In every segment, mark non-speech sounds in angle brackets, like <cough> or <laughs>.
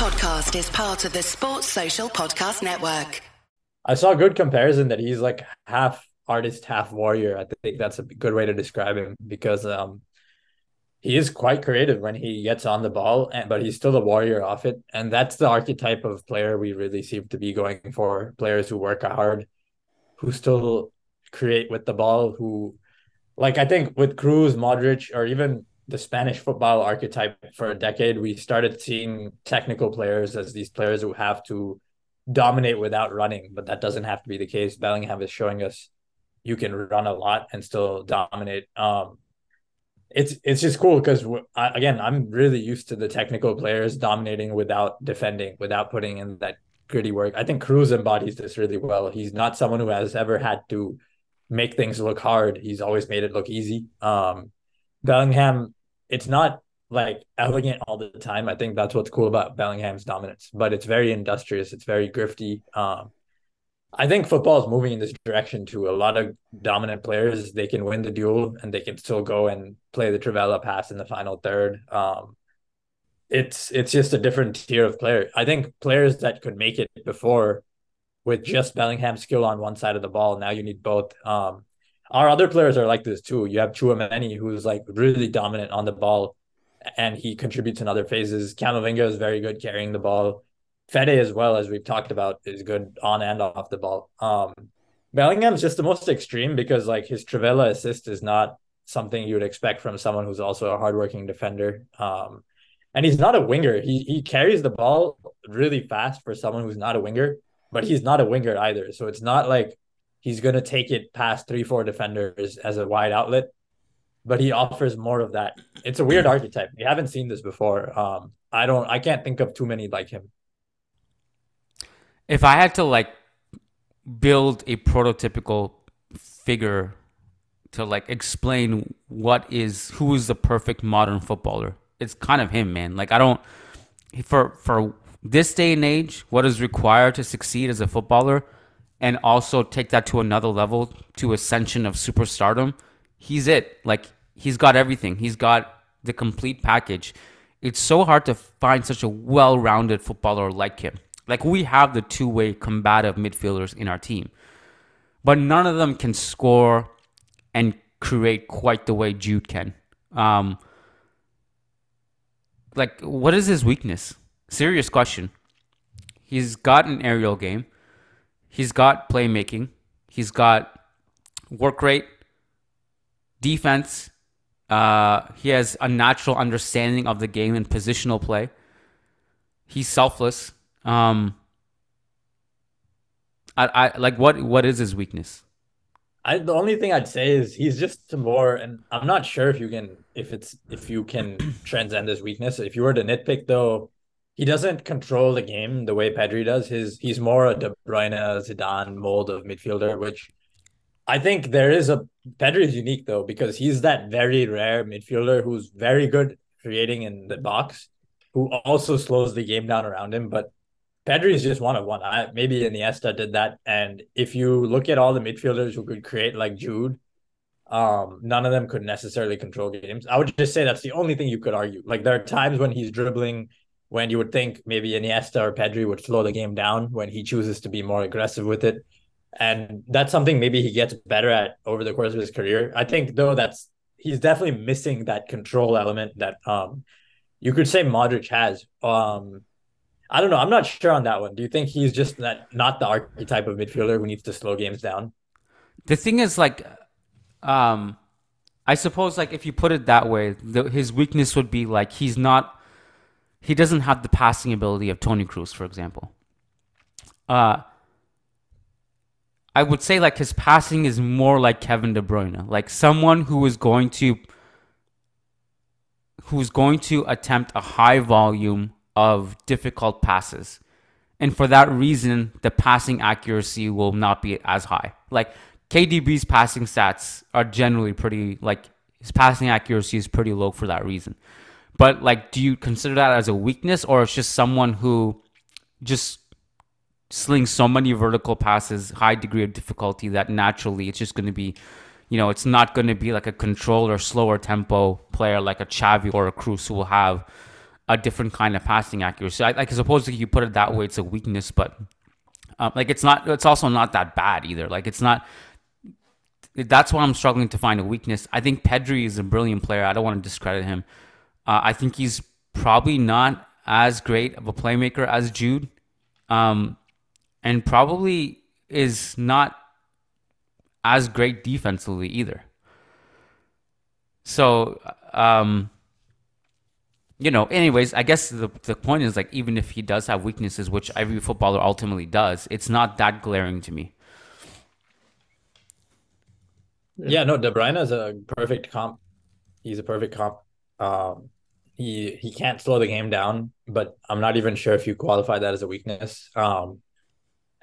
podcast is part of the Sports Social Podcast Network. I saw a good comparison that he's like half artist, half warrior. I think that's a good way to describe him because um he is quite creative when he gets on the ball, and but he's still a warrior off it, and that's the archetype of player we really seem to be going for: players who work hard, who still create with the ball, who, like I think with Kroos, Modric, or even the Spanish football archetype for a decade, we started seeing technical players as these players who have to dominate without running, but that doesn't have to be the case. Bellingham is showing us you can run a lot and still dominate. Um, it's it's just cool because again, I'm really used to the technical players dominating without defending, without putting in that gritty work. I think Kroos embodies this really well. He's not someone who has ever had to make things look hard. He's always made it look easy. Um, Bellingham, it's not like elegant all the time. I think that's what's cool about Bellingham's dominance, but it's very industrious. It's very grifty. Um, I think football is moving in this direction too. A lot of dominant players they can win the duel and they can still go and play the trivela pass in the final third. Um, it's it's just a different tier of player. I think players that could make it before with just Bellingham's skill on one side of the ball. Now you need both. Um, our other players are like this too. You have Tchouameni, who's like really dominant on the ball, and he contributes in other phases. Camavinga is very good carrying the ball. Fede as well as we've talked about is good on and off the ball. Um, Bellingham's just the most extreme because like his trivela assist is not something you would expect from someone who's also a hardworking defender. Um, and he's not a winger. He he carries the ball really fast for someone who's not a winger, but he's not a winger either. So it's not like he's gonna take it past three, four defenders as a wide outlet. But he offers more of that. It's a weird archetype. We haven't seen this before. Um, I don't I can't think of too many like him if I had to like build a prototypical figure to like explain what is who is the perfect modern footballer, it's kind of him, man. Like I don't for for this day and age, what is required to succeed as a footballer and also take that to another level to ascension of superstardom, he's it. Like he's got everything. He's got the complete package. It's so hard to find such a well-rounded footballer like him. Like we have the two way combative midfielders in our team, but none of them can score and create quite the way Jude can. Um, like, what is his weakness? Serious question. He's got an aerial game. He's got playmaking. He's got work rate, defense. Uh, he has a natural understanding of the game and positional play. He's selfless. Um, I, I like what what is his weakness? I the only thing I'd say is he's just more, and I'm not sure if you can if it's if you can <clears throat> transcend his weakness. If you were to nitpick though, he doesn't control the game the way Pedri does. His he's more a De Bruyne, Zidane mold of midfielder, which I think there is a Pedri is unique though because he's that very rare midfielder who's very good creating in the box, who also slows the game down around him, but Pedri is just one of one. I, maybe Iniesta did that. And if you look at all the midfielders who could create like Jude, um, none of them could necessarily control games. I would just say that's the only thing you could argue. Like there are times when he's dribbling when you would think maybe Iniesta or Pedri would slow the game down when he chooses to be more aggressive with it. And that's something maybe he gets better at over the course of his career. I think though that's he's definitely missing that control element that um you could say Modric has. Um I don't know. I'm not sure on that one. Do you think he's just that not the archetype of midfielder who needs to slow games down? The thing is, like, um, I suppose, like, if you put it that way, the, his weakness would be like he's not, he doesn't have the passing ability of Toni Kroos, for example. Uh, I would say like his passing is more like Kevin De Bruyne, like someone who is going to who's going to attempt a high volume of difficult passes. And for that reason, the passing accuracy will not be as high. Like KDB's passing stats are generally pretty, like his passing accuracy is pretty low for that reason. But like, do you consider that as a weakness or it's just someone who just slings so many vertical passes, high degree of difficulty that naturally it's just going to be, you know, it's not going to be like a controlled or slower tempo player like a Xavi or a Kroos who will have a different kind of passing accuracy. I, like suppose if you put it that way, it's a weakness, but um, like it's not. It's also not that bad either. Like it's not. That's why I'm struggling to find a weakness. I think Pedri is a brilliant player. I don't want to discredit him. Uh, I think he's probably not as great of a playmaker as Jude, um, and probably is not as great defensively either. So, um, you know, anyways, I guess the the point is like even if he does have weaknesses, which every footballer ultimately does, it's not that glaring to me. Yeah, no, De Bruyne is a perfect comp. He's a perfect comp. Um, he he can't slow the game down, but I'm not even sure if you qualify that as a weakness. Um,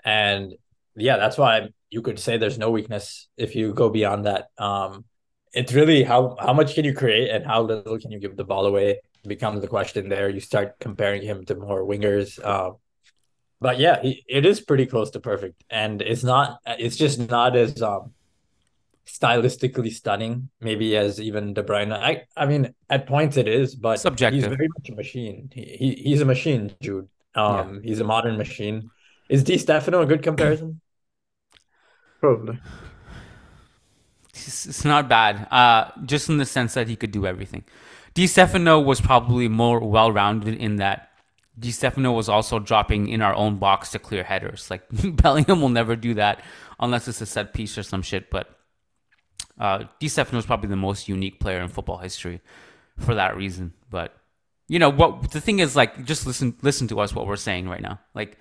and yeah, that's why you could say there's no weakness if you go beyond that. Um, it's really how how much can you create and how little can you give the ball away becomes the question there. You start comparing him to more wingers. Um, but yeah, he, it is pretty close to perfect, and it's not. It's just not as um stylistically stunning, maybe as even De Bruyne. I I mean, at points it is, but Subjective. he's very much a machine. He, he he's a machine, Jude. Um, he's a modern machine. Is Di Stefano a good comparison? <clears throat> Probably. It's, it's not bad. Uh, just in the sense that he could do everything. Di Stefano was probably more well-rounded in that Di Stefano was also dropping in our own box to clear headers. Like <laughs> Bellingham will never do that unless it's a set piece or some shit. But uh, Di is probably the most unique player in football history for that reason. But you know what? The thing is, like, just listen, listen to us what we're saying right now. Like,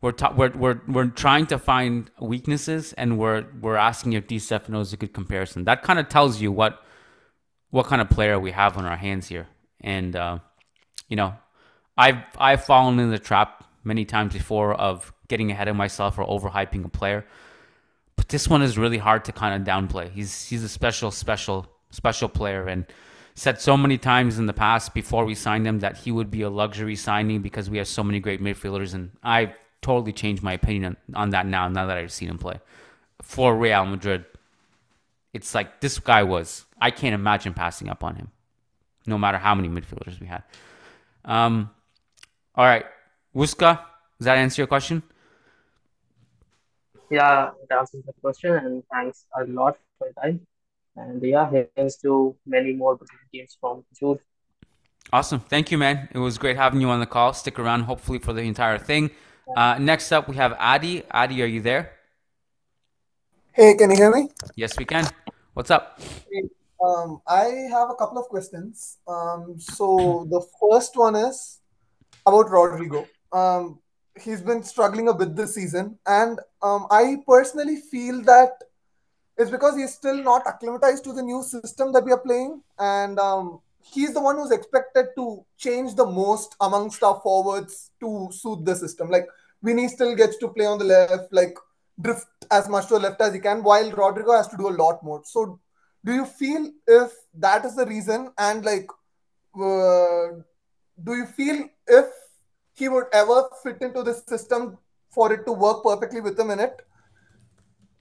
we're ta- we're we're we're trying to find weaknesses, and we're we're asking if Di is a good comparison. That kind of tells you what what kind of player we have on our hands here. And uh, you know, I've I've fallen in the trap many times before of getting ahead of myself or overhyping a player. But this one is really hard to kind of downplay. He's he's a special, special, special player, and said so many times in the past before we signed him that he would be a luxury signing because we have so many great midfielders, and I've totally changed my opinion on, on that now. Now that I've seen him play for Real Madrid, it's like this guy was. I can't imagine passing up on him, no matter how many midfielders we had. Um, all right, Wuska, does that answer your question? Yeah, it answers the question, and thanks a lot for your time. And yeah, here's to many more brilliant games from Jude. Awesome. Thank you, man. It was great having you on the call. Stick around, hopefully, for the entire thing. Uh, next up, we have Adi. Adi, are you there? Hey, can you hear me? Yes, we can. What's up? Um, I have a couple of questions. Um, so the first one is about Rodrygo. Um, he's been struggling a bit this season, and um, I personally feel that it's because he's still not acclimatized to the new system that we are playing, and um, he's the one who's expected to change the most amongst our forwards to suit the system. Like Vinny still gets to play on the left, like drift as much to the left as he can, while Rodrygo has to do a lot more. So, do you feel if that is the reason, and like, uh, do you feel if he would ever fit into this system for it to work perfectly with him in it?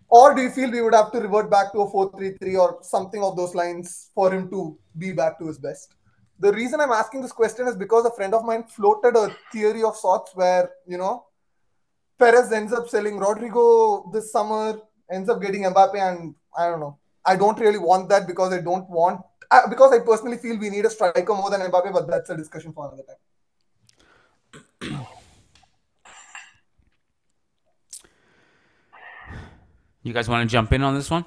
Or do you feel we would have to revert back to a 4 3 3 or something of those lines for him to be back to his best? The reason I'm asking this question is because a friend of mine floated a theory of sorts where, you know, Perez ends up selling Rodrygo this summer, ends up getting Mbappe, and I don't know. I don't really want that because I don't want, uh, because I personally feel we need a striker more than Mbappe, but that's a discussion for another time. You guys want to jump in on this one?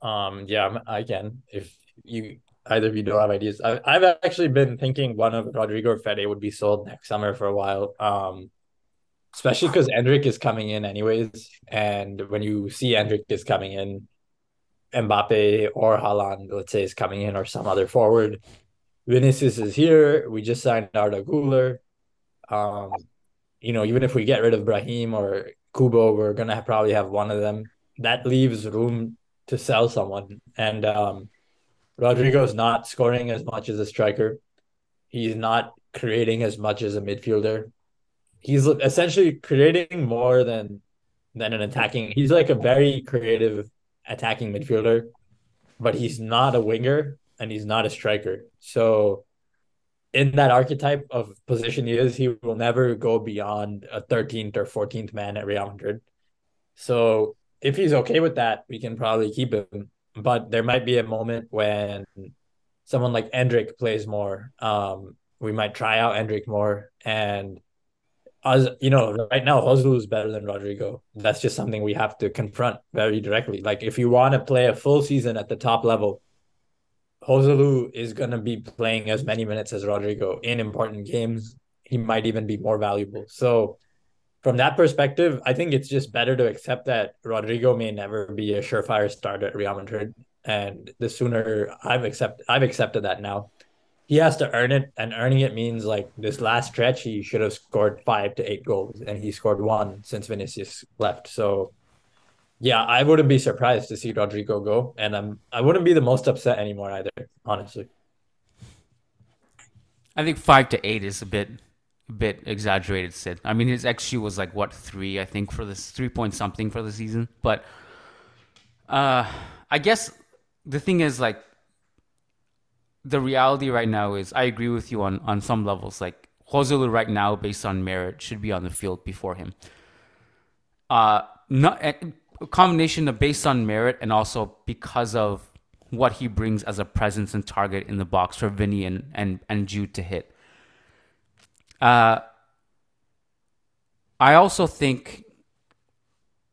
Um, yeah, I can. If you either of you don't have ideas, I, I've actually been thinking one of Rodrygo Fede would be sold next summer for a while. Um, especially because Endrick is coming in anyways, and when you see Endrick is coming in, Mbappe or Haaland, let's say, is coming in, or some other forward. Vinicius is here. We just signed Arda Güler. Um, you know, even if we get rid of Brahim or Kubo, we're gonna probably have one of them. That leaves room to sell someone. And um, Rodrygo's not scoring as much as a striker. He's not creating as much as a midfielder. He's essentially creating more than than an attacking. He's like a very creative attacking midfielder, but he's not a winger and he's not a striker. So in that archetype of position he is, he will never go beyond a 13th or 14th man at Real Madrid. So if he's okay with that, we can probably keep him. But there might be a moment when someone like Endrick plays more. Um, we might try out Endrick more. And as you know, right now Joselu is better than Rodrygo. That's just something we have to confront very directly. Like if you want to play a full season at the top level, Joselu is gonna be playing as many minutes as Rodrygo in important games. He might even be more valuable. So from that perspective, I think it's just better to accept that Rodrygo may never be a surefire starter at Real Madrid. And the sooner I've accepted I've accepted that now he has to earn it, and earning it means like this last stretch he should have scored five to eight goals, and he scored one since Vinicius left. So, yeah, I wouldn't be surprised to see Rodrygo go, and I'm I wouldn't be the most upset anymore either, honestly. I think five to eight is a bit a bit exaggerated, Sid. I mean, his XG was like what three, I think, for this three point something for the season. But uh, I guess the thing is like the reality right now is I agree with you on on some levels. Like Joselu right now, based on merit, should be on the field before him. Uh, not a combination of based on merit and also because of what he brings as a presence and target in the box for Vinny and and and Jude to hit. Uh, I also think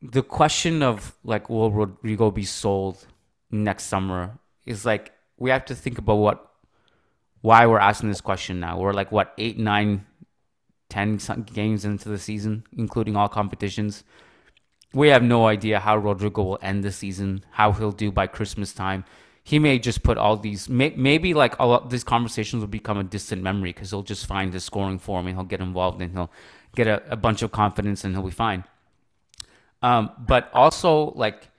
the question of like will Rodrygo be sold next summer is like we have to think about what why we're asking this question now. We're like what eight, nine, ten games into the season, including all competitions. We have no idea how Rodrygo will end the season, how he'll do by Christmas time. He may just put all these, may, maybe like a lot these conversations will become a distant memory because he'll just find his scoring form and he'll get involved and he'll get a, a bunch of confidence and he'll be fine. Um, but also like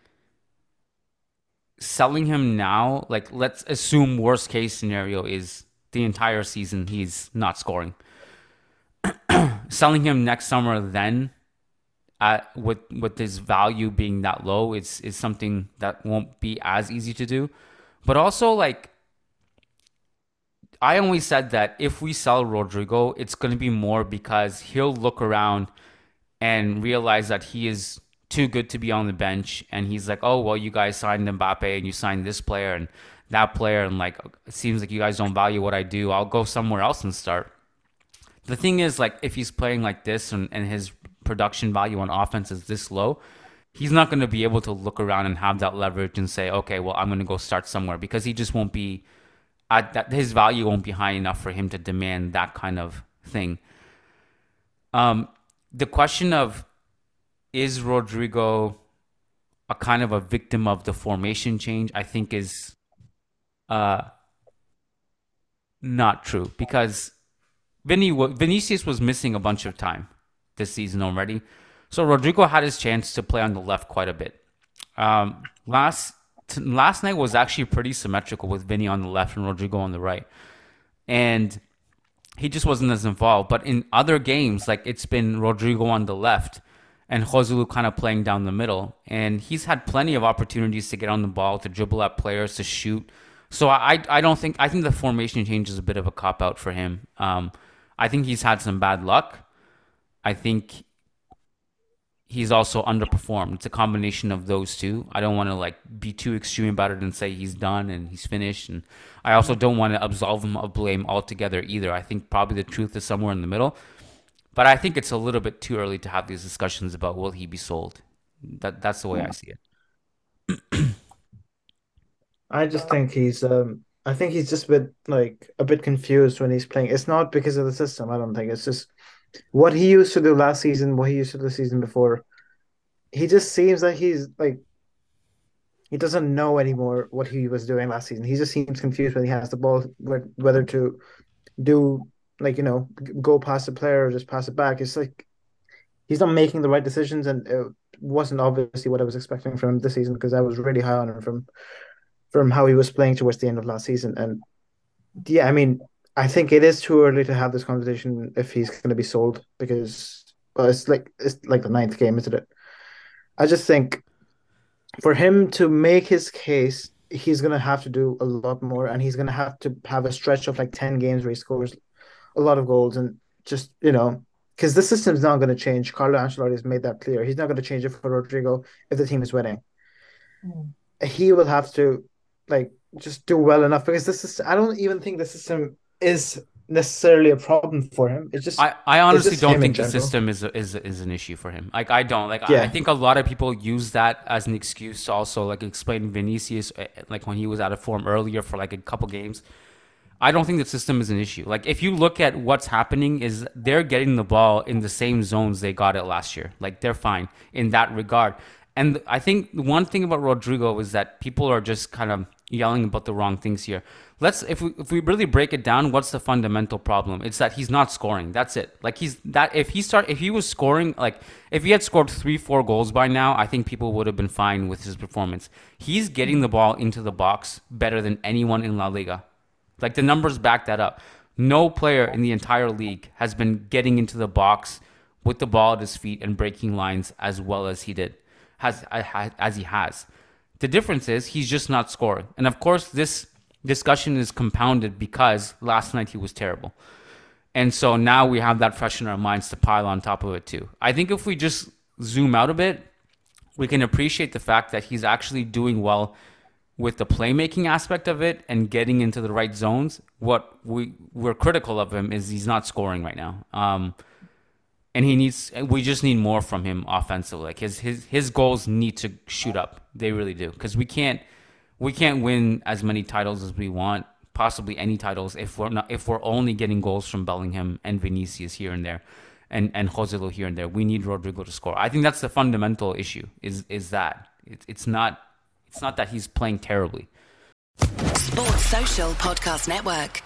selling him now, like let's assume worst case scenario is the entire season he's not scoring. <clears throat> selling him next summer then at, with with his value being that low is is something that won't be as easy to do. But also like I always said that if we sell Rodrygo, it's going to be more because he'll look around and realize that he is too good to be on the bench. And he's like, oh, well, you guys signed Mbappe and you signed this player and that player. And like, it seems like you guys don't value what I do. I'll go somewhere else and start. The thing is, like, if he's playing like this and, and his production value on offense is this low, he's not going to be able to look around and have that leverage and say, okay, well, I'm going to go start somewhere because he just won't be at that. His value won't be high enough for him to demand that kind of thing. Um, the question of is Rodrygo a kind of a victim of the formation change? I think is uh, not true because Vinny, Vinicius was missing a bunch of time this season already. So Rodrygo had his chance to play on the left quite a bit. Um, last last night was actually pretty symmetrical with Vinny on the left and Rodrygo on the right, and he just wasn't as involved. But in other games, like it's been Rodrygo on the left and Joselu kind of playing down the middle. And he's had plenty of opportunities to get on the ball, to dribble at players, to shoot. So I, I don't think I think the formation change is a bit of a cop out for him. Um, I think he's had some bad luck. I think he's also underperformed. It's a combination of those two. I don't want to like be too extreme about it and say he's done and he's finished. And I also don't want to absolve him of blame altogether either. I think probably the truth is somewhere in the middle. But I think it's a little bit too early to have these discussions about will he be sold. That that's the way I see it. I just think he's um I think he's just a bit like a bit confused when he's playing. It's not because of the system, I don't think. It's just what he used to do last season, what he used to do the season before. He just seems like he's like he doesn't know anymore what he was doing last season. He just seems confused when he has the ball, whether to do like you know go past the player or just pass it back. It's like he's not making the right decisions, and it wasn't obviously what I was expecting from him this season because I was really high on him from from how he was playing towards the end of last season. And yeah, I mean, I think it is too early to have this conversation if he's going to be sold because well, it's like it's like the ninth game, isn't it? I just think for him to make his case, he's gonna have to do a lot more, and he's gonna have to have a stretch of like ten games where he scores a lot of goals, and just you know, because the system's not gonna change. Carlo Ancelotti has made that clear. He's not gonna change it for Rodrygo if the team is winning. Mm. He will have to like just do well enough because this is. I don't even think the system is necessarily a problem for him. It's just I, I honestly just don't think the general. system is a, is a- is an issue for him. Like I don't like. I, Yeah. I think a lot of people use that as an excuse to also like explain Vinicius uh, like when he was out of form earlier for like a couple games. I don't think the system is an issue. Like if you look at what's happening, is they're getting the ball in the same zones they got it last year. Like they're fine in that regard. And I think one thing about Rodrygo is that people are just kind of yelling about the wrong things here. Let's if we if we really break it down, what's the fundamental problem? It's that he's not scoring. That's it. Like he's that if he start if he was scoring like if he had scored three four goals by now, I think people would have been fine with his performance. He's getting the ball into the box better than anyone in La Liga. Like the numbers back that up. No player in the entire league has been getting into the box with the ball at his feet and breaking lines as well as he did, has as he has. The difference is he's just not scoring. And of course, this discussion is compounded because last night he was terrible. And so now we have that fresh in our minds to pile on top of it too. I think if we just zoom out a bit, we can appreciate the fact that he's actually doing well with the playmaking aspect of it and getting into the right zones. What we we're critical of him is he's not scoring right now. Um, and he needs we just need more from him offensively. Like his his his goals need to shoot up. They really do because we can't we can't win as many titles as we want, possibly any titles if we're not if we're only getting goals from Bellingham and Vinicius here and there. And, and Joselu here and there. We need Rodrygo to score. I think that's the fundamental issue. Is is that it's it's not it's not that he's playing terribly. Sports Social Podcast Network.